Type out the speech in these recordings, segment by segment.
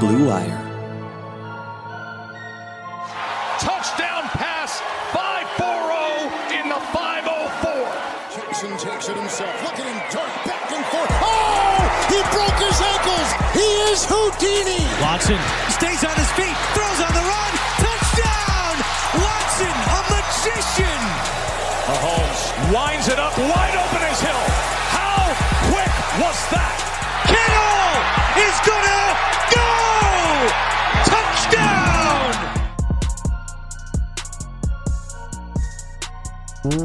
Blue Wire. Touchdown pass, 5-4-0 in the 504. Jackson takes it himself. Look at him dart back and forth. Oh! He broke his ankles. He is Houdini. Watson stays on his feet, throws on the run. Touchdown! Watson, a magician. Mahomes winds it up, wide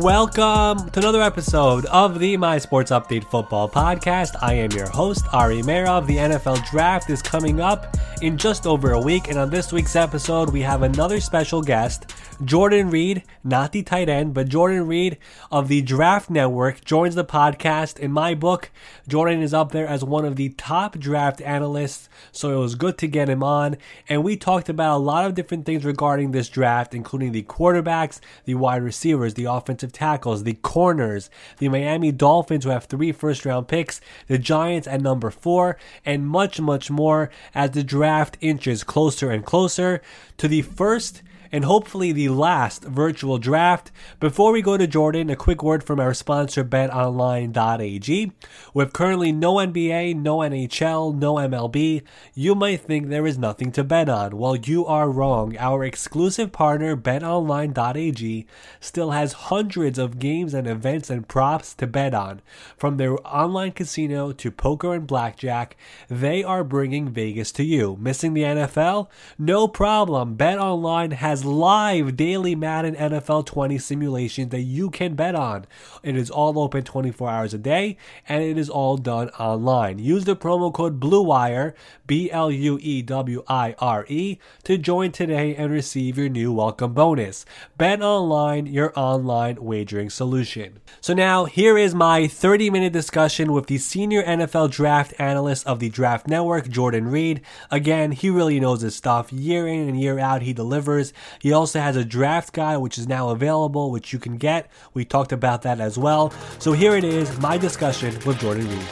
Welcome to another episode of the My Sports Update Football Podcast. I am your host, Ari Meirov. The NFL Draft is coming up in just over a week, and on this week's episode, we have another special guest, Jordan Reid, not the tight end, but Jordan Reid of the Draft Network joins the podcast. In my book, Jordan is up there as one of the top draft analysts, so it was good to get him on. And we talked about a lot of different things regarding this draft, including the quarterbacks, the wide receivers, the offensive tackles, the corners, the Miami Dolphins, who have three first round picks, the Giants at number four, and much, much more as the draft inches closer and closer to the first and hopefully the last virtual draft. Before we go to Jordan, a quick word from our sponsor, betonline.ag. With currently no NBA, no NHL, no MLB, you might think there is nothing to bet on. Well, you are wrong. Our exclusive partner, betonline.ag, still has hundreds of games and events and props to bet on. From their online casino to poker and blackjack, they are bringing Vegas to you. Missing the NFL? No problem. BetOnline has live daily Madden NFL 20 simulations that you can bet on. It is all open 24 hours a day and it is all done online. Use the promo code BLUEWIRE, B L U E W I R E, to join today and receive your new welcome bonus. Bet online, your online wagering solution. So now here is my 30 minute discussion with the senior NFL draft analyst of the Draft Network, Jordan Reid. Again, he really knows his stuff. Year in and year out, he delivers. He also has a draft guide, which is now available, which you can get. We talked about that as well. So here it is, my discussion with Jordan Reid.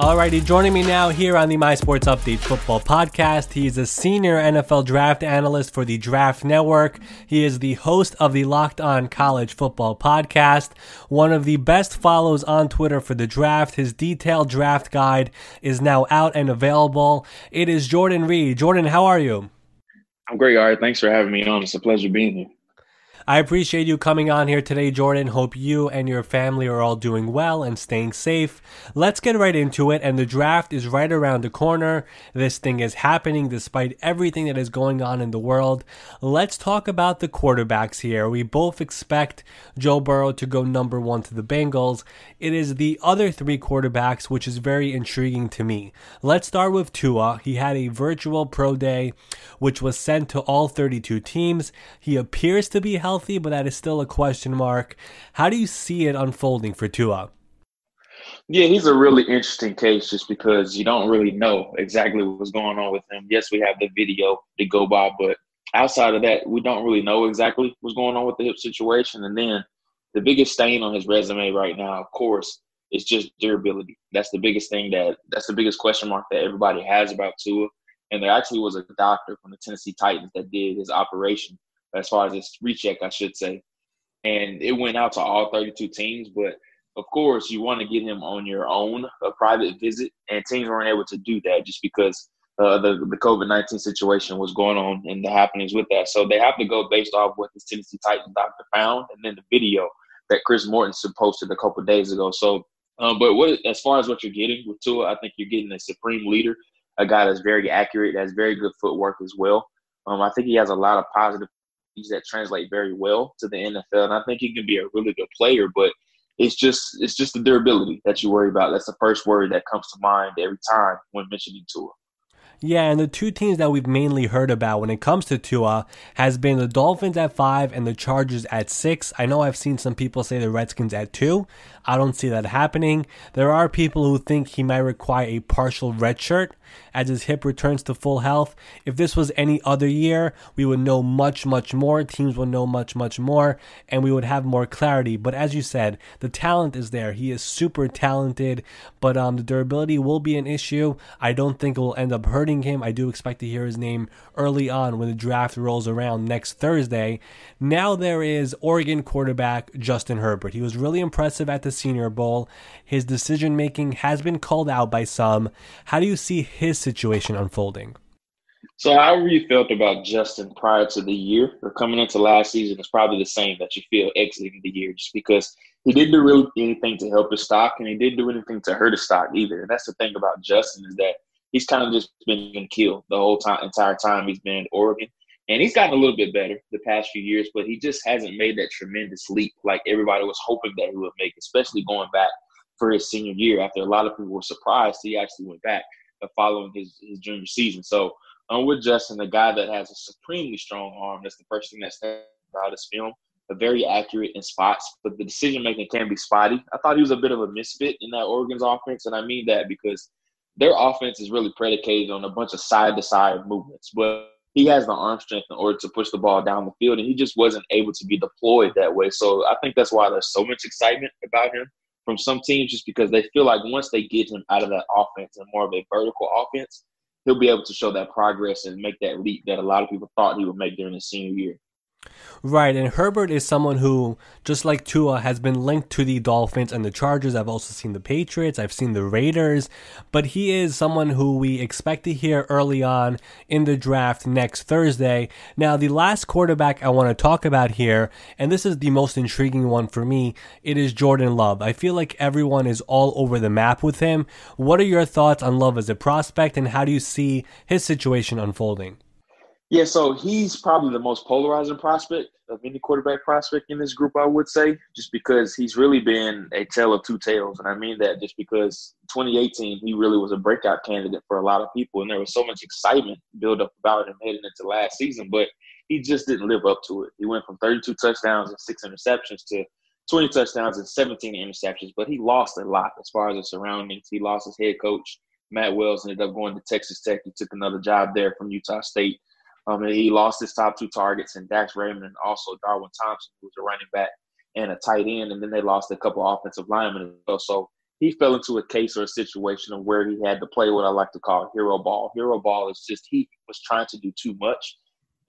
Alrighty, joining me now here on the My Sports Update Football Podcast. He is a senior NFL draft analyst for the Draft Network. He is the host of the Locked On College Football Podcast, one of the best follows on Twitter for the draft. His detailed draft guide is now out and available. It is Jordan Reid. Jordan, how are you? I'm great, Ari. Thanks for having me on. It's a pleasure being here. I appreciate you coming on here today, Jordan. Hope you and your family are all doing well and staying safe. Let's get right into it. And the draft is right around the corner. This thing is happening despite everything that is going on in the world. Let's talk about the quarterbacks here. We both expect Joe Burrow to go number one to the Bengals. It is the other three quarterbacks, which is very intriguing to me. Let's start with Tua. He had a virtual pro day, which was sent to all 32 teams. He appears to be healthy healthy, but that is still a question mark. How do you see it unfolding for Tua? Yeah, he's a really interesting case just because you don't really know exactly what's going on with him. Yes, we have the video to go by, but outside of that, we don't really know exactly what's going on with the hip situation. And then the biggest stain on his resume right now, of course, is just durability. That's the biggest thing that that's the biggest question mark that everybody has about Tua. And there actually was a doctor from the Tennessee Titans that did his operation as far as this recheck, I should say. And it went out to all 32 teams, but of course, you want to get him on your own, a private visit, and teams weren't able to do that just because uh, the the COVID nineteen situation was going on and the happenings with that. So they have to go based off what this Tennessee Titans doctor found, and then the video that Chris Mortensen posted a couple days ago. So, um, but what as far as what you're getting with Tua, I think you're getting a supreme leader, a guy that's very accurate, has very good footwork as well. Um, I think he has a lot of positive that translate very well to the NFL, and I think he can be a really good player. But it's just it's just the durability that you worry about. That's the first word that comes to mind every time when mentioning Tua. Yeah, and the two teams that we've mainly heard about when it comes to Tua has been the Dolphins at five and the Chargers at six. I know I've seen some people say the Redskins at two. I don't see that happening. There are people who think he might require a partial red shirt as his hip returns to full health. If this was any other year, we would know much, much more. Teams would know much, much more, and we would have more clarity. But as you said, the talent is there. He is super talented, but um, the durability will be an issue. I don't think it will end up hurting him. I do expect to hear his name early on when the draft rolls around next Thursday. Now there is Oregon quarterback Justin Herbert. He was really impressive at the Senior Bowl. His decision making has been called out by some. How do you see his situation unfolding? So, however you felt about Justin prior to the year or coming into last season is probably the same that you feel exiting the year, just because he didn't do really anything to help his stock and he didn't do anything to hurt his stock either. And that's the thing about Justin is that he's kind of just been killed the whole time, entire time he's been in Oregon. And he's gotten a little bit better the past few years, but he just hasn't made that tremendous leap like everybody was hoping that he would make, especially going back for his senior year after a lot of people were surprised he actually went back following his, his junior season. So I'm with Justin, the guy that has a supremely strong arm. That's the first thing that stands out his film. A very accurate in spots, but the decision making can be spotty. I thought he was a bit of a misfit in that Oregon's offense, and I mean that because their offense is really predicated on a bunch of side to side movements. But he has the arm strength in order to push the ball down the field, and he just wasn't able to be deployed that way. So I think that's why there's so much excitement about him from some teams just because they feel like once they get him out of that offense and more of a vertical offense, he'll be able to show that progress and make that leap that a lot of people thought he would make during his senior year. Right, and Herbert is someone who, just like Tua, has been linked to the Dolphins and the Chargers. I've also seen the Patriots, I've seen the Raiders, but he is someone who we expect to hear early on in the draft next Thursday. Now, the last quarterback I want to talk about here, and this is the most intriguing one for me, it is Jordan Love. I feel like everyone is all over the map with him. What are your thoughts on Love as a prospect, and how do you see his situation unfolding? Yeah, so he's probably the most polarizing prospect of any quarterback prospect in this group, I would say, just because he's really been a tale of two tales. And I mean that just because 2018, he really was a breakout candidate for a lot of people. And there was so much excitement built up about him heading into last season, but he just didn't live up to it. He went from 32 touchdowns and six interceptions to 20 touchdowns and 17 interceptions, but he lost a lot as far as the surroundings. He lost his head coach, Matt Wells, ended up going to Texas Tech. He took another job there from Utah State. Um, and he lost his top two targets and Dax Raymond and also Darwin Thompson, who's a running back and a tight end. And then they lost a couple offensive linemen as well. So he fell into a case or a situation of where he had to play what I like to call hero ball. Hero ball is just he was trying to do too much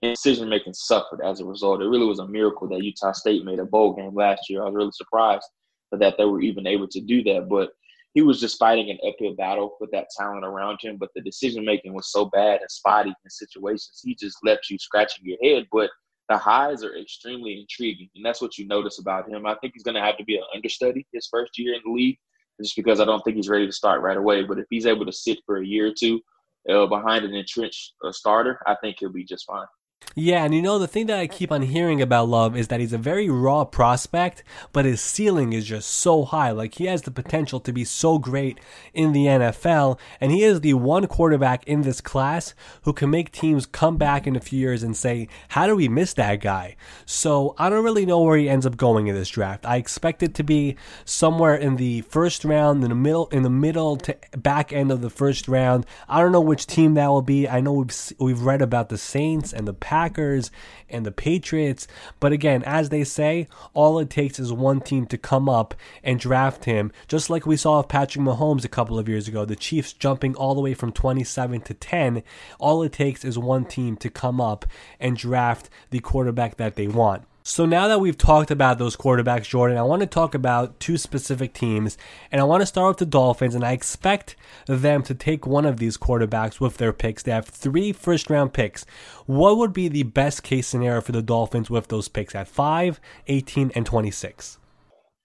and decision making suffered as a result. It really was a miracle that Utah State made a bowl game last year. I was really surprised that they were even able to do that. But he was just fighting an uphill battle with that talent around him. But the decision making was so bad and spotty in situations, he just left you scratching your head. But the highs are extremely intriguing, and that's what you notice about him. I think he's going to have to be an understudy his first year in the league, just because I don't think he's ready to start right away. But if he's able to sit for a year or two uh, behind an entrenched uh, starter, I think he'll be just fine. Yeah, and you know, the thing that I keep on hearing about Love is that he's a very raw prospect, but his ceiling is just so high. Like, he has the potential to be so great in the NFL, and he is the one quarterback in this class who can make teams come back in a few years and say, How do we miss that guy? So, I don't really know where he ends up going in this draft. I expect it to be somewhere in the first round, in the middle, in the middle to back end of the first round. I don't know which team that will be. I know we've, we've read about the Saints and the Packers and the Patriots. But again, as they say, all it takes is one team to come up and draft him, just like we saw with Patrick Mahomes a couple of years ago. The Chiefs jumping all the way from 27 to 10. All it takes is one team to come up and draft the quarterback that they want. So now that we've talked about those quarterbacks, Jordan, I want to talk about two specific teams. And I want to start with the Dolphins, and I expect them to take one of these quarterbacks with their picks. They have three first round picks. What would be the best case scenario for the Dolphins with those picks at 5, 18, and 26?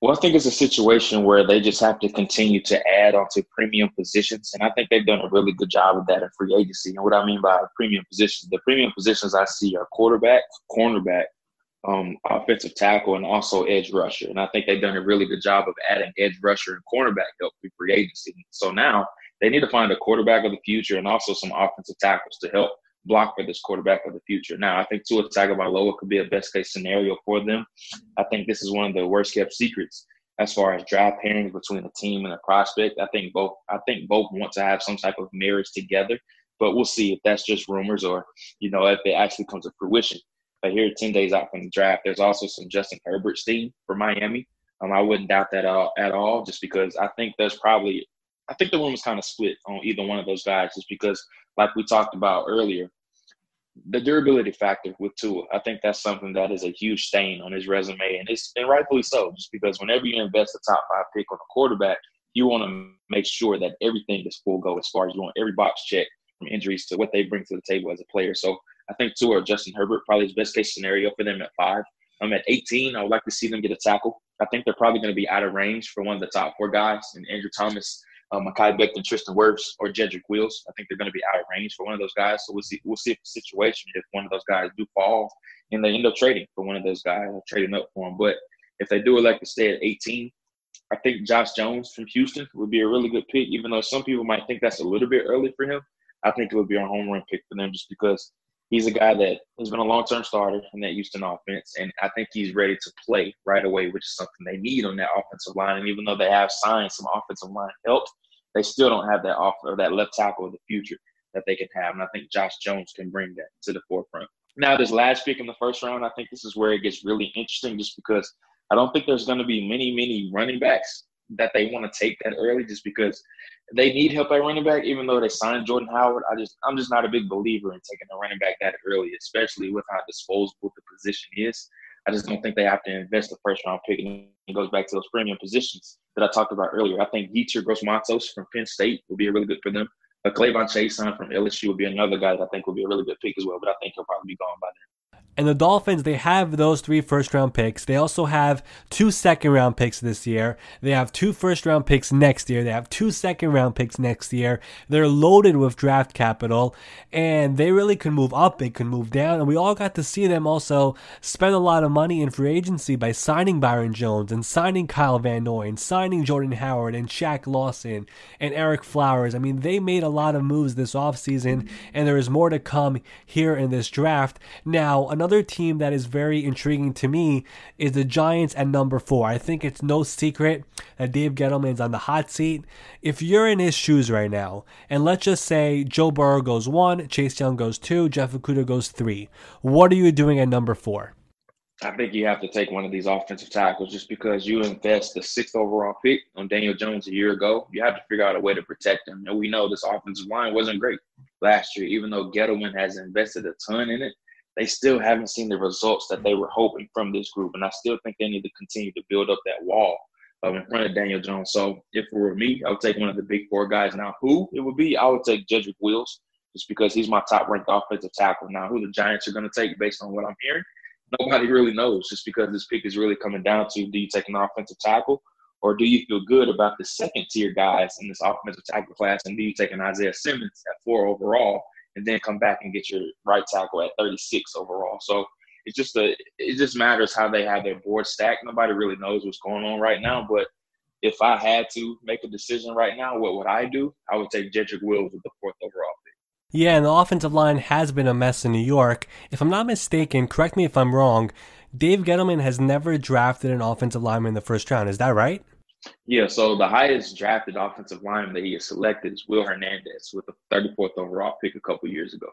Well, I think it's a situation where they just have to continue to add onto premium positions. And I think they've done a really good job of that in free agency. And what I mean by premium positions, the premium positions I see are quarterback, cornerback, um, offensive tackle and also edge rusher. And I think they've done a really good job of adding edge rusher and cornerback help through free agency. So now they need to find a quarterback of the future and also some offensive tackles to help block for this quarterback of the future. Now, I think Tua Tagovailoa could be a best case scenario for them. I think this is one of the worst kept secrets as far as draft pairings between a team and a prospect. I think both I think both want to have some type of marriage together, but we'll see if that's just rumors or you know if it actually comes to fruition. But here, ten days out from the draft, there's also some Justin Herbert steam for Miami. Um, I wouldn't doubt that all, at all, just because I think there's probably I think the room is kind of split on either one of those guys, just because, like we talked about earlier, the durability factor with Tua, I think that's something that is a huge stain on his resume, and it's and rightfully so, just because whenever you invest a top five pick on a quarterback, you want to make sure that everything is full go as far as you want every box check from injuries to what they bring to the table as a player. So I think Tua or Justin Herbert probably is best case scenario for them at five. I'm at 18. I would like to see them get a tackle. I think they're probably going to be out of range for one of the top four guys, and Andrew Thomas um, Mekhi Becton, Tristan Wirfs, or Jedrick Wills. I think they're going to be out of range for one of those guys. So we'll see. We'll see if the situation if one of those guys do fall and they end up trading for one of those guys or trading up for them. But if they do elect to stay at 18, I think Josh Jones from Houston would be a really good pick. Even though some people might think that's a little bit early for him, I think it would be a home run pick for them just because he's a guy that has been a long term starter in that Houston offense, and I think he's ready to play right away, which is something they need on that offensive line. And even though they have signed some offensive line help, they still don't have that off or that left tackle of the future that they can have. And I think Josh Jones can bring that to the forefront. Now, this last pick in the first round, I think this is where it gets really interesting, just because I don't think there's going to be many, many running backs that they want to take that early, just because they need help at running back, even though they signed Jordan Howard. I just I'm just not a big believer in taking a running back that early, especially with how disposable the position is. I just don't think they have to invest the first round pick. And it goes back to those premium positions that I talked about earlier. I think Yetur Gross-Matos from Penn State will be a really good for them. But K'Lavon Chaisson from LSU would be another guy that I think will be a really good pick as well. But I think he'll probably be gone by then. And the Dolphins, they have those three first round picks. They also have two second round picks this year. They have two first round picks next year. They have two second round picks next year. They're loaded with draft capital and they really can move up. They can move down. And we all got to see them also spend a lot of money in free agency by signing Byron Jones and signing Kyle Van Noy and signing Jordan Howard and Shaq Lawson and Ereck Flowers. I mean, they made a lot of moves this offseason and there is more to come here in this draft. Now, another Another team that is very intriguing to me is the Giants at number four. I think it's no secret that Dave Gettleman's on the hot seat. If you're in his shoes right now, and let's just say Joe Burrow goes one, Chase Young goes two, Jeff Okudah goes three, what are you doing at number four? I think you have to take one of these offensive tackles just because you invest the sixth overall pick on Daniel Jones a year ago. You have to figure out a way to protect him. And we know this offensive line wasn't great last year, even though Gettleman has invested a ton in it they still haven't seen the results that they were hoping from this group. And I still think they need to continue to build up that wall um, in front of Daniel Jones. So if it were me, I would take one of the big four guys. Now, who it would be, I would take Jedrick Wills just because he's my top ranked offensive tackle. Now, who the Giants are going to take based on what I'm hearing, nobody really knows just because this pick is really coming down to do you take an offensive tackle or do you feel good about the second tier guys in this offensive tackle class and do you take an Isaiah Simmons at four overall and then come back and get your right tackle at 36 overall. So it's just a it just matters how they have their board stacked. Nobody really knows what's going on right now, but if I had to make a decision right now, what would I do? I would take Jedrick Wills with the fourth overall pick. Yeah, and the offensive line has been a mess in New York. If I'm not mistaken, correct me if I'm wrong, Dave Gettleman has never drafted an offensive lineman in the first round. Is that right? Yeah, so the highest drafted offensive lineman that he has selected is Will Hernandez with the 34th overall pick a couple years ago.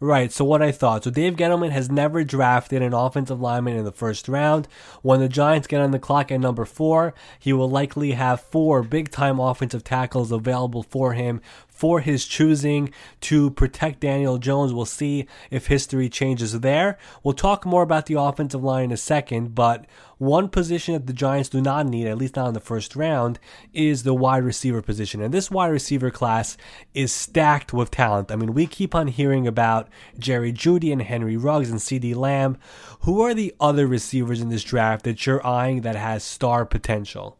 Right, so what I thought. So Dave Gettleman has never drafted an offensive lineman in the first round. When the Giants get on the clock at number four, he will likely have four big time offensive tackles available for him for his choosing to protect Daniel Jones. We'll see if history changes there. We'll talk more about the offensive line in a second, but one position that the Giants do not need, at least not in the first round, is the wide receiver position. And this wide receiver class is stacked with talent. I mean, we keep on hearing about Jerry Jeudy and Henry Ruggs and CeeDee Lamb. Who are the other receivers in this draft that you're eyeing that has star potential?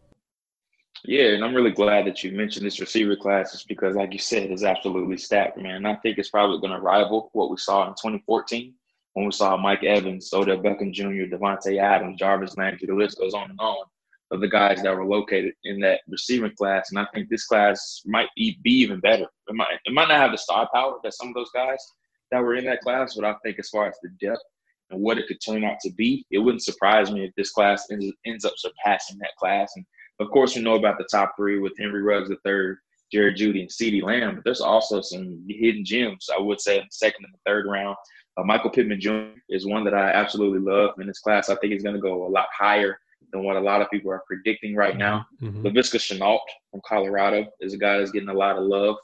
Yeah, and I'm really glad that you mentioned this receiver class just because, like you said, it's absolutely stacked, man. I think it's probably going to rival what we saw in 2014 when we saw Mike Evans, Odell Beckham Jr., Davante Adams, Jarvis Landry, the list goes on and on of the guys that were located in that receiving class. And I think this class might be even better. It might, it might not have the star power that some of those guys that were in that class, but I think as far as the depth and what it could turn out to be, it wouldn't surprise me if this class ends, ends up surpassing that class. And Of course, we know about the top three with Henry Ruggs III, Jerry Jeudy and CeeDee Lamb, but there's also some hidden gems, I would say, in the second and the third round. Uh, Michael Pittman Jr. is one that I absolutely love in this class. I think he's going to go a lot higher than what a lot of people are predicting right now. Mm-hmm. Laviska Shenault from Colorado is a guy that's getting a lot of love.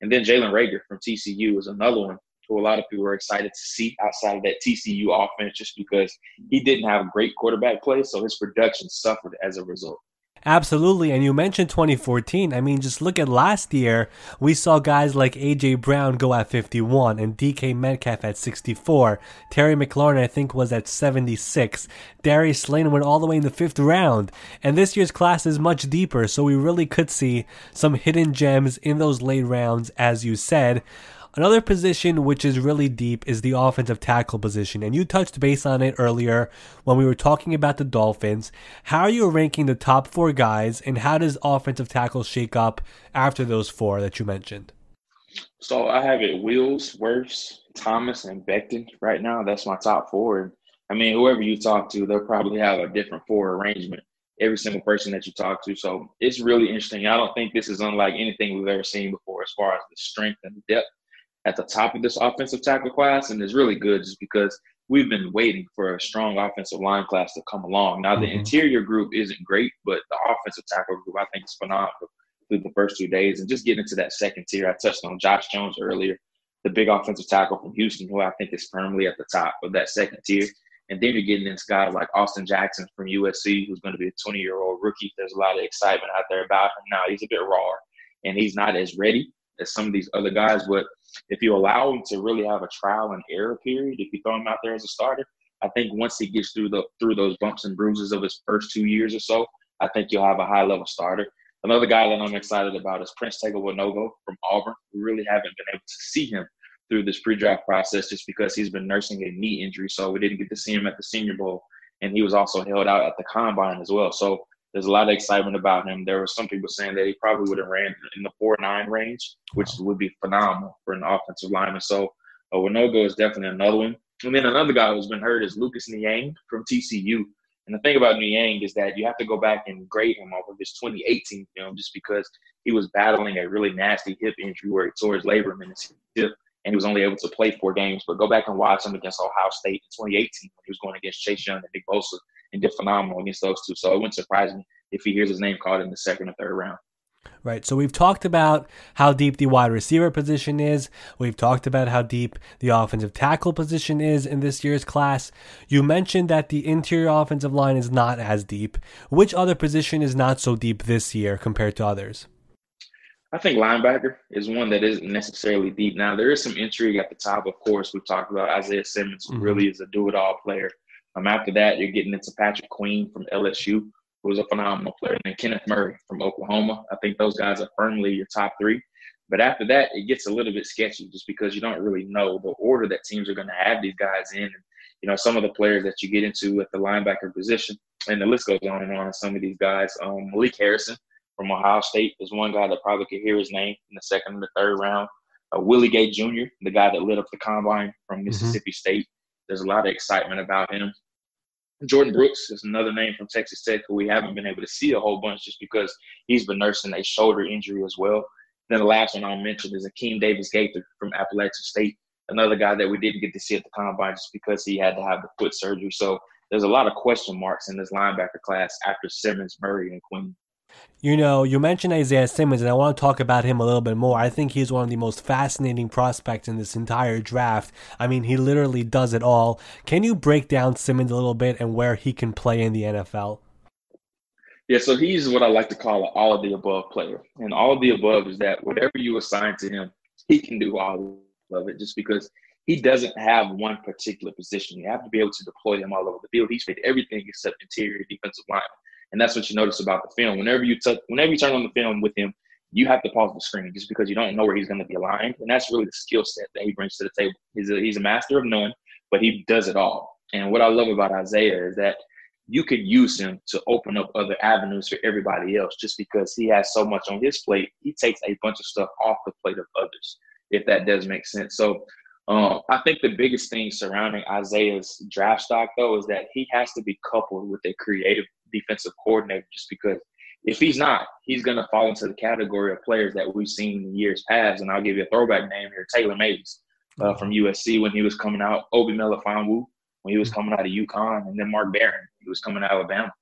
And then Jalen Reagor from TCU is another one who a lot of people are excited to see outside of that TCU offense just because he didn't have great quarterback play, so his production suffered as a result. Absolutely. And you mentioned 2014. I mean, just look at last year. We saw guys like A.J. Brown go at 51 and DK Metcalf at 64. Terry McLaurin, I think, was at 76. Darius Slayton went all the way in the fifth round. And this year's class is much deeper, so we really could see some hidden gems in those late rounds, as you said. Another position which is really deep is the offensive tackle position, and you touched base on it earlier when we were talking about the Dolphins. How are you ranking the top four guys, and how does offensive tackle shake up after those four that you mentioned? So I have it Wills, Wirfs, Thomas, and Becton right now. That's my top four. And I mean, whoever you talk to, they'll probably have a different four arrangement. Every single person that you talk to. So it's really interesting. I don't think this is unlike anything we've ever seen before as far as the strength and depth at the top of this offensive tackle class, and it's really good just because we've been waiting for a strong offensive line class to come along. Now, the mm-hmm. interior group isn't great, but the offensive tackle group I think is phenomenal through the first two days. And just getting into that second tier, I touched on Josh Jones earlier, the big offensive tackle from Houston, who I think is firmly at the top of that second tier. And then you're getting into guys like Austin Jackson from USC, who's going to be a 20 year old rookie. There's a lot of excitement out there about him now. He's a bit raw and he's not as ready as some of these other guys, but if you allow him to really have a trial and error period, if you throw him out there as a starter, I think once he gets through the through those bumps and bruises of his first two years or so, I think you'll have a high level starter. Another guy that I'm excited about is Prince Tega Wanogho from Auburn. We really haven't been able to see him through this pre-draft process just because he's been nursing a knee injury, so we didn't get to see him at the Senior Bowl, and he was also held out at the Combine as well. So there's a lot of excitement about him. There were some people saying that he probably would have ran in the four nine range, which would be phenomenal for an offensive lineman. So uh, Wanogho is definitely another one. And then another guy who's been hurt is Lucas Niang from TCU. And the thing about Niang is that you have to go back and grade him off of his 2018 film just because he was battling a really nasty hip injury where he tore his labrum in his hip and he was only able to play four games. But go back and watch him against Ohio State in 2018 when he was going against Chase Young and Nick Bosa and did phenomenal against those two. So it wouldn't surprise me if he hears his name called in the second or third round. Right. So we've talked about how deep the wide receiver position is. We've talked about how deep the offensive tackle position is in this year's class. You mentioned that the interior offensive line is not as deep. Which other position is not so deep this year compared to others? I think linebacker is one that isn't necessarily deep. Now there is some intrigue at the top. Of course, we talked about Isaiah Simmons, who mm-hmm. really is a do-it-all player. Um, after that, you're getting into Patrick Queen from LSU, who is a phenomenal player, and then Kenneth Murray from Oklahoma. I think those guys are firmly your top three. But after that, it gets a little bit sketchy just because you don't really know the order that teams are going to have these guys in. And, you know, some of the players that you get into at the linebacker position, and the list goes on and on. Some of these guys, um, Malik Harrison from Ohio State is one guy that probably could hear his name in the second or the third round. Uh, Willie Gay Jr., the guy that lit up the combine from mm-hmm. Mississippi mm-hmm. State. There's a lot of excitement about him. Jordan Brooks is another name from Texas Tech who we haven't been able to see a whole bunch just because he's been nursing a shoulder injury as well. Then the last one I'll mention is Akeem Davis Gaither from Appalachian State, another guy that we didn't get to see at the combine just because he had to have the foot surgery. So there's a lot of question marks in this linebacker class after Simmons, Murray, and Queen. You know, you mentioned Isaiah Simmons, and I want to talk about him a little bit more. I think he's one of the most fascinating prospects in this entire draft. I mean, he literally does it all. Can you break down Simmons a little bit and where he can play in the NFL? Yeah, so he's what I like to call an all of the above player. And all of the above is that whatever you assign to him, he can do all of it just because he doesn't have one particular position. You have to be able to deploy him all over the field. He's played everything except interior defensive line. And that's what you notice about the film. Whenever you t- whenever you turn on the film with him, you have to pause the screen just because you don't know where he's going to be aligned. And that's really the skill set that he brings to the table. He's a, he's a master of none, but he does it all. And what I love about Isaiah is that you can use him to open up other avenues for everybody else just because he has so much on his plate. He takes a bunch of stuff off the plate of others, if that does make sense. So um, I think the biggest thing surrounding Isaiah's draft stock, though, is that he has to be coupled with a creative defensive coordinator just because if he's not, he's going to fall into the category of players that we've seen in years past. And I'll give you a throwback name here Taylor Mays uh, from USC when he was coming out, Obi Melifonwu when he was coming out of UConn, and then Mark Barron, he was coming out of Alabama.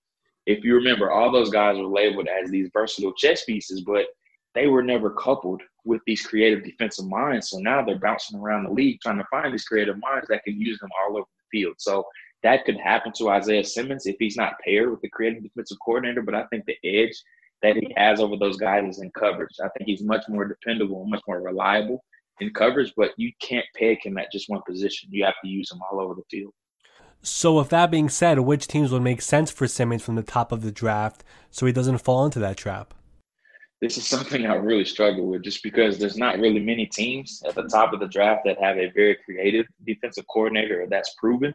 If you remember, all those guys were labeled as these versatile chess pieces, but they were never coupled with these creative defensive minds. So now they're bouncing around the league trying to find these creative minds that can use them all over the field. So that could happen to Isaiah Simmons if he's not paired with the creative defensive coordinator. But I think the edge that he has over those guys is in coverage. I think he's much more dependable, much more reliable in coverage, but you can't peg him at just one position. You have to use him all over the field. So, with that being said, which teams would make sense for Simmons from the top of the draft so he doesn't fall into that trap? This is something I really struggle with just because there's not really many teams at the top of the draft that have a very creative defensive coordinator that's proven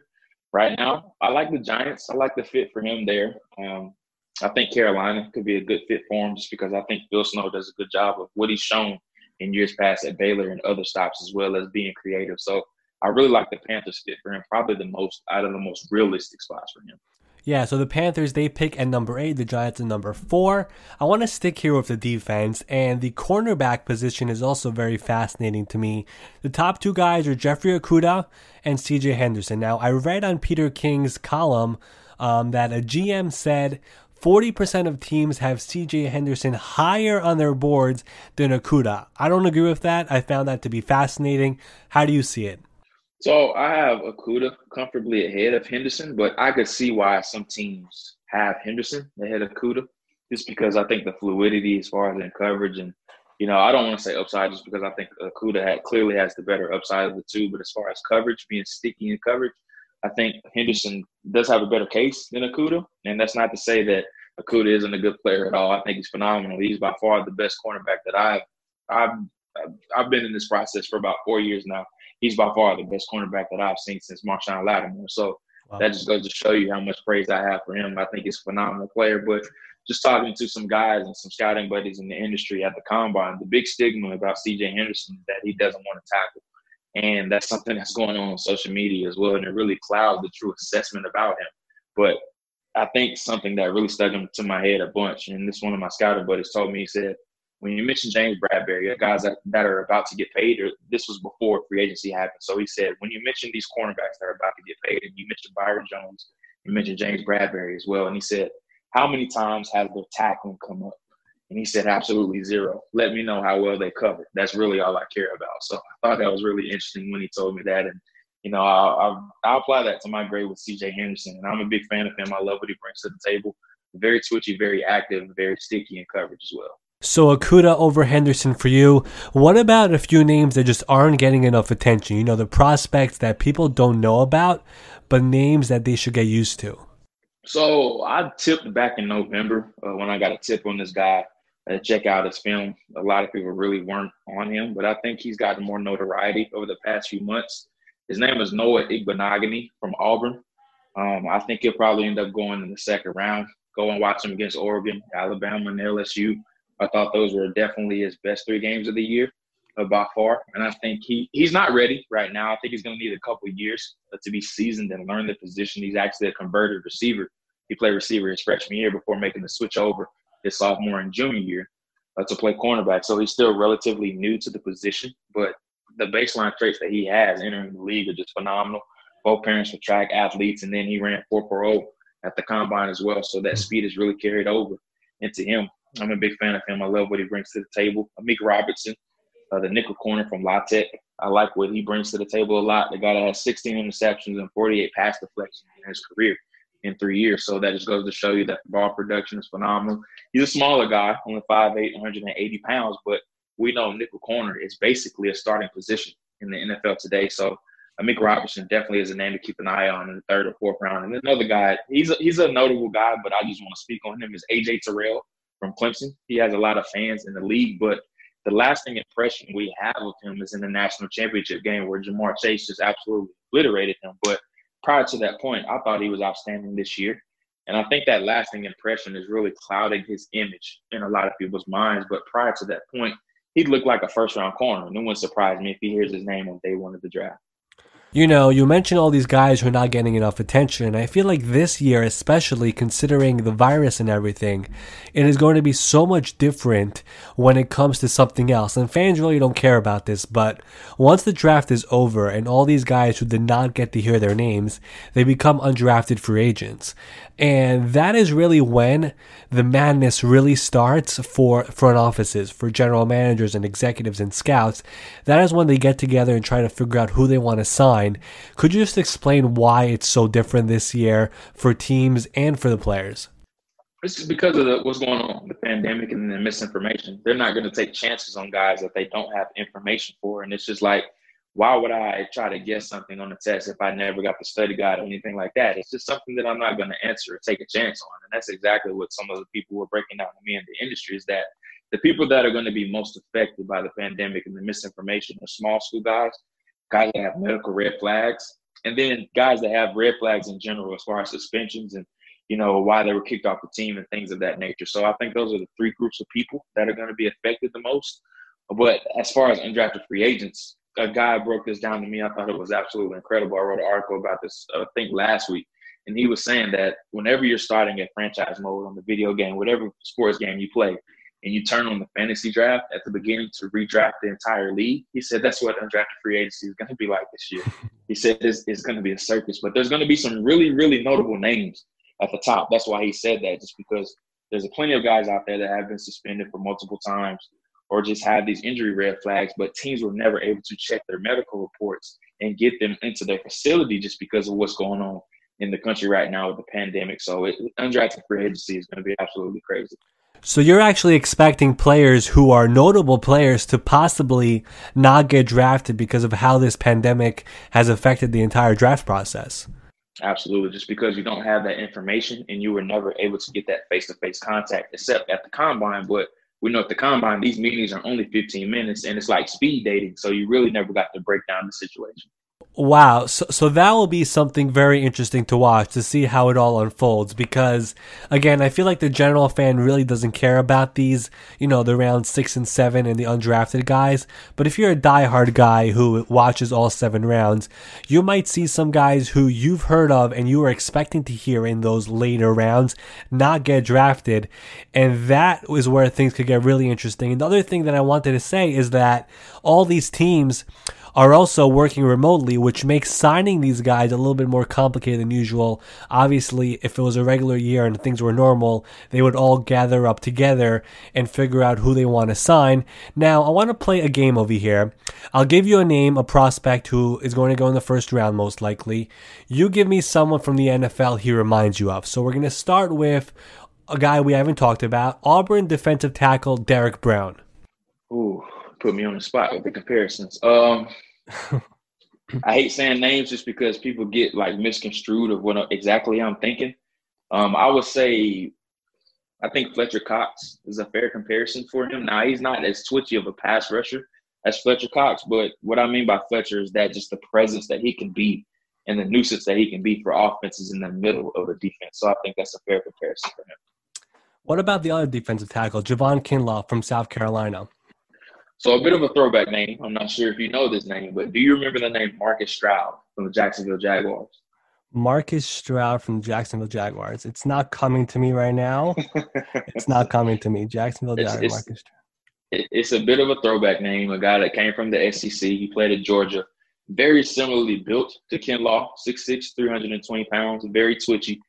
right now. I like the Giants. I like the fit for him there. Um, I think Carolina could be a good fit for him just because I think Phil Snow does a good job of what he's shown in years past at Baylor and other stops as well as being creative. So I really like the Panthers fit for him, probably the most out of the most realistic spots for him. Yeah, so the Panthers they pick at number eight, the Giants at number four. I want to stick here with the defense, and the cornerback position is also very fascinating to me. The top two guys are Jeffrey Okudah and CJ Henderson. Now, I read on Peter King's column um, that a GM said 40% of teams have CJ Henderson higher on their boards than Okudah. I don't agree with that. I found that to be fascinating. How do you see it? So I have Okudah comfortably ahead of Henderson, but I could see why some teams have Henderson ahead of Okudah, just because I think the fluidity as far as in coverage and you know I don't want to say upside just because I think uh, Okudah had, clearly has the better upside of the two, but as far as coverage being sticky in coverage, I think Henderson does have a better case than Okudah, and that's not to say that Okudah isn't a good player at all. I think he's phenomenal. He's by far the best cornerback that I've I've I've been in this process for about four years now he's by far the best cornerback that I've seen since Marshon Lattimore. So wow. that just goes to show you how much praise I have for him. I think he's a phenomenal player. But just talking to some guys and some scouting buddies in the industry at the combine, the big stigma about CJ Henderson is that he doesn't want to tackle. And that's something that's going on on social media as well. And it really clouds the true assessment about him. But I think something that really stuck into my head a bunch, and this one of my scouting buddies told me, he said, when you mentioned James Bradberry, guys that, that are about to get paid, or this was before free agency happened. So he said, when you mention these cornerbacks that are about to get paid, and you mentioned Byron Jones, you mentioned James Bradberry as well, and he said, how many times has their tackling come up? And he said, absolutely zero. Let me know how well they covered. That's really all I care about. So I thought that was really interesting when he told me that. And, you know, I'll, I'll apply that to my grade with CJ Henderson. And I'm a big fan of him. I love what he brings to the table. Very twitchy, very active, very sticky in coverage as well. So Okudah over Henderson for you. What about a few names that just aren't getting enough attention? You know, the prospects that people don't know about, but names that they should get used to. So I tipped back in November uh, when I got a tip on this guy. Uh, check out his film. A lot of people really weren't on him, but I think he's gotten more notoriety over the past few months. His name is Noah Igbinoghene from Auburn. Um, I think he'll probably end up going in the second round. Go and watch him against Oregon, Alabama, and LSU. I thought those were definitely his best three games of the year uh, by far. And I think he he's not ready right now. I think he's going to need a couple years uh, to be seasoned and learn the position. He's actually a converted receiver. He played receiver his freshman year before making the switch over his sophomore and junior year uh, to play cornerback. So he's still relatively new to the position, but the baseline traits that he has entering the league are just phenomenal. Both parents were track athletes, and then he ran 4.0 at the combine as well. So that speed is really carried over into him. I'm a big fan of him. I love what he brings to the table. Amik Robertson, uh, the nickel corner from La Tech. I like what he brings to the table a lot. The guy that has 16 interceptions and 48 pass deflections in his career in three years. So that just goes to show you that ball production is phenomenal. He's a smaller guy, only 5'8", 180 pounds, but we know nickel corner is basically a starting position in the NFL today. So Amik Robertson definitely is a name to keep an eye on in the third or fourth round. And another guy, he's a, he's a notable guy, but I just want to speak on him is AJ Terrell from Clemson. He has a lot of fans in the league, but the lasting impression we have of him is in the national championship game where Ja'Marr Chase just absolutely obliterated him. But prior to that point, I thought he was outstanding this year. And I think that lasting impression is really clouding his image in a lot of people's minds. But prior to that point, he looked like a first round corner. No one surprised me if he hears his name on day one of the draft. You know, you mentioned all these guys who are not getting enough attention. And I feel like this year, especially considering the virus and everything, it is going to be so much different when it comes to something else. And fans really don't care about this, but once the draft is over and all these guys who did not get to hear their names, they become undrafted free agents. And that is really when the madness really starts for front offices, for general managers and executives and scouts. That is when they get together and try to figure out who they want to sign. Could you just explain why it's so different this year for teams and for the players? This is because of the, what's going on, the pandemic and the misinformation. They're not going to take chances on guys that they don't have information for. And it's just like, why would I try to guess something on the test if I never got the study guide or anything like that? It's just something that I'm not going to answer or take a chance on. And that's exactly what some of the people were breaking down to me in the industry is that the people that are going to be most affected by the pandemic and the misinformation are small school guys, guys that have medical red flags, and then guys that have red flags in general as far as suspensions and you know why they were kicked off the team and things of that nature. So I think those are the three groups of people that are going to be affected the most. But as far as undrafted free agents, a guy broke this down to me. I thought it was absolutely incredible. I wrote an article about this, uh, I think last week, and he was saying that whenever you're starting a franchise mode on the video game, whatever sports game you play, and you turn on the fantasy draft at the beginning to redraft the entire league, he said that's what undrafted free agency is going to be like this year. He said it's, it's going to be a circus, but there's going to be some really, really notable names at the top. That's why he said that, just because there's a plenty of guys out there that have been suspended for multiple times or just have these injury red flags, but teams were never able to check their medical reports and get them into their facility just because of what's going on in the country right now with the pandemic. So it, undrafted free agency is going to be absolutely crazy. So you're actually expecting players who are notable players to possibly not get drafted because of how this pandemic has affected the entire draft process. Absolutely, just because you don't have that information and you were never able to get that face-to-face contact except at the combine, but we know at the combine these meetings are only 15 minutes and it's like speed dating so you really never got to break down the situation Wow. So, so that will be something very interesting to watch to see how it all unfolds because again, I feel like the general fan really doesn't care about these, you know, the round six and seven and the undrafted guys. But if you're a diehard guy who watches all seven rounds, you might see some guys who you've heard of and you were expecting to hear in those later rounds not get drafted. And that is where things could get really interesting. And the other thing that I wanted to say is that all these teams are also working remotely, which makes signing these guys a little bit more complicated than usual. Obviously, if it was a regular year and things were normal, they would all gather up together and figure out who they want to sign. Now, I want to play a game over here. I'll give you a name, a prospect who is going to go in the first round, most likely. You give me someone from the NFL he reminds you of. So we're going to start with a guy we haven't talked about Auburn defensive tackle Derrick Brown. Ooh, put me on the spot with the comparisons. Um, I hate saying names just because people get like misconstrued of what exactly I'm thinking. Um, I would say, I think Fletcher Cox is a fair comparison for him. Now he's not as twitchy of a pass rusher as Fletcher Cox, but what I mean by Fletcher is that just the presence that he can be and the nuisance that he can be for offenses in the middle of the defense. So I think that's a fair comparison for him. What about the other defensive tackle, Javon Kinlaw from South Carolina? So a bit of a throwback name. I'm not sure if you know this name, but do you remember the name Marcus Stroud from the Jacksonville Jaguars? Marcus Stroud from the Jacksonville Jaguars. It's not coming to me right now. it's not coming to me. Jacksonville Jaguars. It's, Marcus Stroud. It's a bit of a throwback name. A guy that came from the SEC. He played at Georgia. Very similarly built to Kinlaw, 6'6", 320 pounds, very twitchy.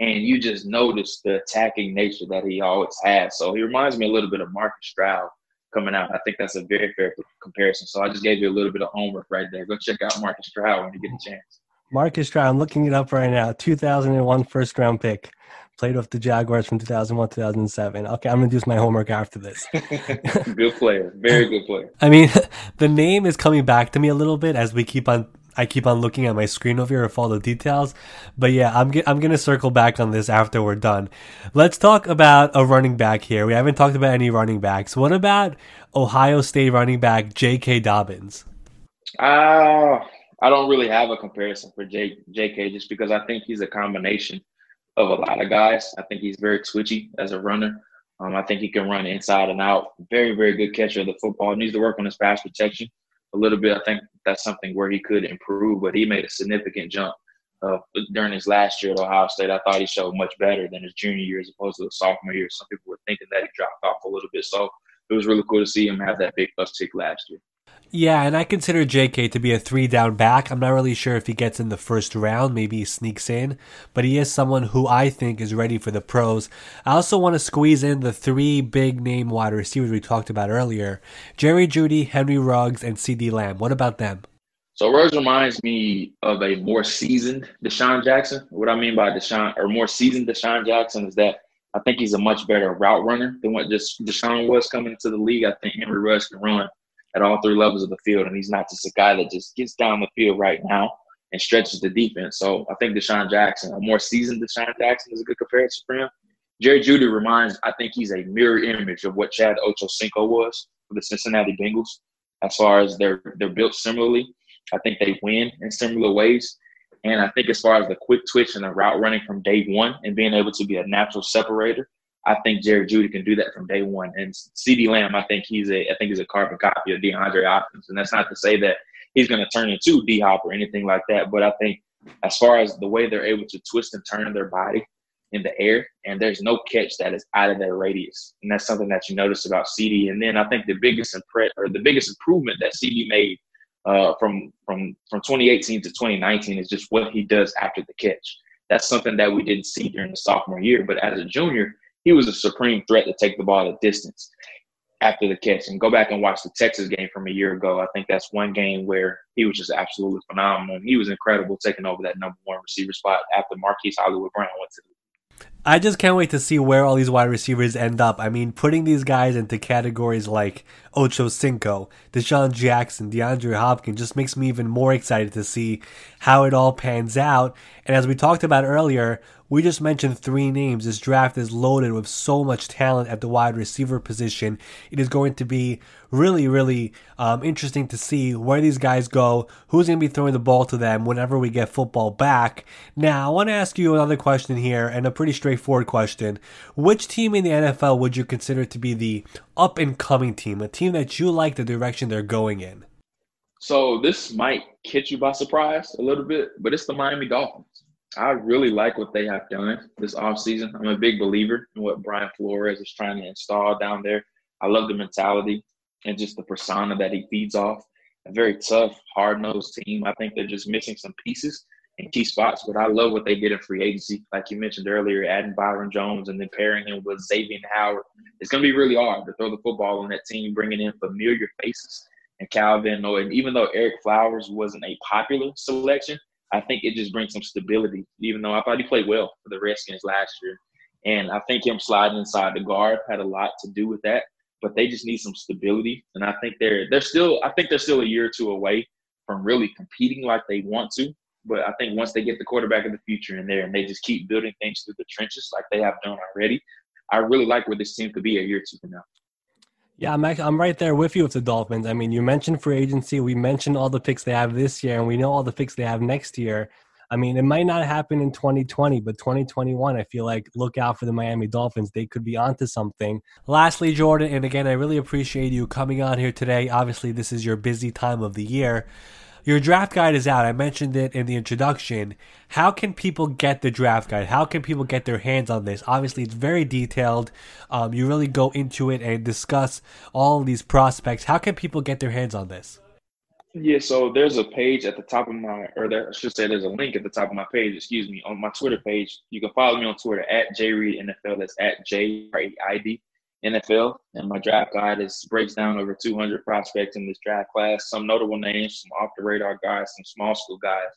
And you just notice the attacking nature that he always has. So he reminds me a little bit of Marcus Stroud coming out. I think that's a very fair comparison. So I just gave you a little bit of homework right there. Go check out Marcus Stroud when you get a chance. Marcus Stroud, I'm looking it up right now. 2001 first round pick. Played with the Jaguars from 2001 2007. Okay, I'm going to do my homework after this. good player. Very good player. I mean, the name is coming back to me a little bit as we keep on I keep on looking at my screen over here for all the details. But yeah, I'm I'm gonna circle back on this after we're done. Let's talk about a running back here. We haven't talked about any running backs. What about Ohio State running back J.K. Dobbins? Uh, I don't really have a comparison for J, J.K. just because I think he's a combination of a lot of guys. I think he's very twitchy as a runner. Um, I think he can run inside and out. Very, very good catcher of the football. Needs to work on his pass protection a little bit. I think that's something where he could improve, but he made a significant jump uh, during his last year at Ohio State. I thought he showed much better than his junior year as opposed to the sophomore year. Some people were thinking that he dropped off a little bit. So it was really cool to see him have that big uptick last year. Yeah, and I consider JK to be a three down back. I'm not really sure if he gets in the first round, maybe he sneaks in, but he is someone who I think is ready for the pros. I also want to squeeze in the three big name wide receivers we talked about earlier Jerry Jeudy, Henry Ruggs, and CeeDee Lamb. What about them? So Ruggs reminds me of a more seasoned DeSean Jackson. What I mean by DeSean, or more seasoned DeSean Jackson, is that I think he's a much better route runner than what DeSean was coming into the league. I think Henry Ruggs can run at all three levels of the field, and he's not just a guy that just gets down the field right now and stretches the defense. So I think DeSean Jackson, a more seasoned DeSean Jackson, is a good comparison for him. Jerry Jeudy reminds, I think he's a mirror image of what Chad Ochocinco was for the Cincinnati Bengals. As far as they're they're built similarly, I think they win in similar ways. And I think as far as the quick twitch and the route running from day one and being able to be a natural separator, I think Jerry Jeudy can do that from day one. And CeeDee Lamb, I think he's a I think he's a carbon copy of DeAndre Hopkins. And that's not to say that he's going to turn into D Hop or anything like that. But I think as far as the way they're able to twist and turn their body in the air, and there's no catch that is out of their radius, and that's something that you notice about CeeDee. And then I think the biggest impre- or the biggest improvement that CeeDee made uh, from from from 2018 to 2019 is just what he does after the catch. That's something that we didn't see during the sophomore year, but as a junior, he was a supreme threat to take the ball at distance after the catch. And go back and watch the Texas game from a year ago. I think that's one game where he was just absolutely phenomenal. He was incredible taking over that number one receiver spot after Marquise Hollywood Brown went to the I just can't wait to see where all these wide receivers end up. I mean, putting these guys into categories like Ocho Cinco, DeSean Jackson, DeAndre Hopkins just makes me even more excited to see how it all pans out. And as we talked about earlier, we just mentioned three names. This draft is loaded with so much talent at the wide receiver position. It is going to be really, really um, interesting to see where these guys go, who's going to be throwing the ball to them whenever we get football back. Now, I want to ask you another question here, and a pretty straightforward question. Which team in the NFL would you consider to be the up and coming team, a team that you like the direction they're going in? So, this might catch you by surprise a little bit, but it's the Miami Dolphins. I really like what they have done this offseason. I'm a big believer in what Brian Flores is trying to install down there. I love the mentality and just the persona that he feeds off. A very tough, hard nosed team. I think they're just missing some pieces in key spots, but I love what they did in free agency. Like you mentioned earlier, adding Byron Jones and then pairing him with Xavier Howard. It's going to be really hard to throw the football on that team, bringing in familiar faces and Calvin. And even though Ereck Flowers wasn't a popular selection, I think it just brings some stability, even though I thought he played well for the Redskins last year. And I think him sliding inside the guard had a lot to do with that. But they just need some stability. And I think they're they're still I think they're still a year or two away from really competing like they want to. But I think once they get the quarterback of the future in there and they just keep building things through the trenches like they have done already, I really like where this team could be a year or two from now. Yeah, I'm actually, I'm right there with you with the Dolphins. I mean, you mentioned free agency. We mentioned all the picks they have this year, and we know all the picks they have next year. I mean, it might not happen in 2020, but 2021, I feel like look out for the Miami Dolphins. They could be onto something. Lastly, Jordan, and again, I really appreciate you coming on here today. Obviously, this is your busy time of the year. Your draft guide is out. I mentioned it in the introduction. How can people get the draft guide? How can people get their hands on this? Obviously, it's very detailed. Um, you really go into it and discuss all these prospects. How can people get their hands on this? Yeah, so there's a page at the top of my, or there, I should say, there's a link at the top of my page. Excuse me, on my Twitter page. You can follow me on Twitter at JReidNFL. That's at J R E I D NFL, and my draft guide is breaks down over 200 prospects in this draft class. Some notable names, some off the radar guys, some small school guys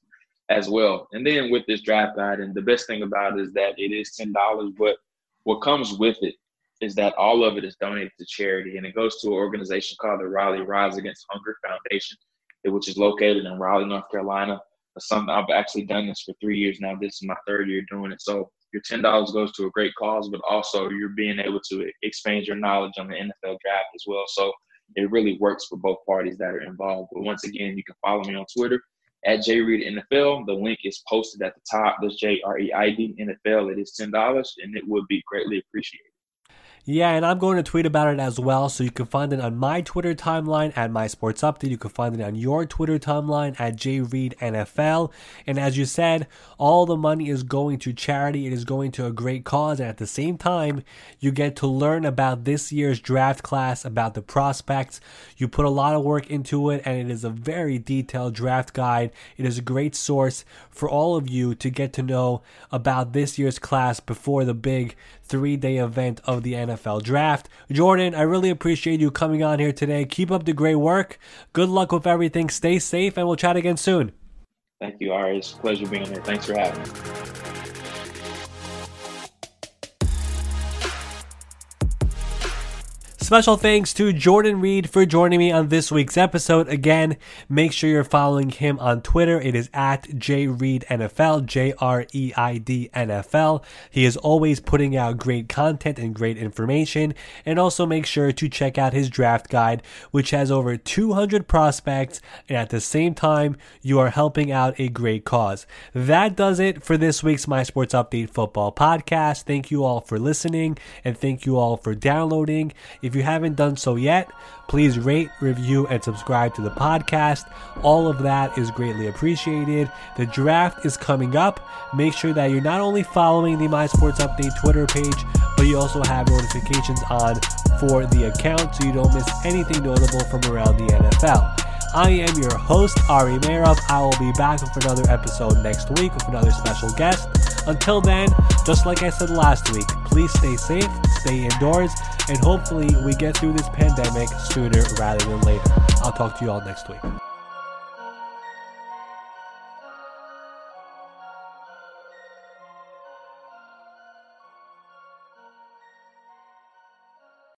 as well. And then with this draft guide, and the best thing about it is that it is ten dollars, but what comes with it is that all of it is donated to charity, and it goes to an organization called the Raleigh Rise Against Hunger Foundation, which is located in Raleigh, North Carolina. Something I've actually done this for three years now. This is my third year doing it, so your ten dollars goes to a great cause, but also you're being able to expand your knowledge on the NFL draft as well. So it really works for both parties that are involved. But once again, you can follow me on Twitter at JReidNFL. The link is posted at the top. That's J R E I D NFL. It is ten dollars, and it would be greatly appreciated. Yeah, and I'm going to tweet about it as well. So you can find it on my Twitter timeline at My Sports Update. You can find it on your Twitter timeline at JReidNFL. And as you said, all the money is going to charity. It is going to a great cause. And at the same time, you get to learn about this year's draft class, about the prospects. You put a lot of work into it, and it is a very detailed draft guide. It is a great source for all of you to get to know about this year's class before the big three day event of the NFL draft. Jordan, I really appreciate you coming on here today. Keep up the great work. Good luck with everything. Stay safe, and we'll chat again soon. Thank you, Ari. It's a pleasure being here. Thanks for having me. Special thanks to Jordan Reid for joining me on this week's episode. Again, make sure you're following him on Twitter. It is at JReidNFL, J R E I D N F L. He is always putting out great content and great information. And also make sure to check out his draft guide, which has over 200 prospects. And at the same time, you are helping out a great cause. That does it for this week's My Sports Update Football podcast. Thank you all for listening and thank you all for downloading. If you haven't done so yet, please rate, review, and subscribe to the podcast. All of that is greatly appreciated. The draft is coming up. Make sure that you're not only following the My Sports Update Twitter page, but you also have notifications on for the account so you don't miss anything notable from around the NFL. I am your host, Ari Meirov. I will be back with another episode next week with another special guest. Until then, just like I said last week, please stay safe, stay indoors, and hopefully we get through this pandemic sooner rather than later. I'll talk to you all next week.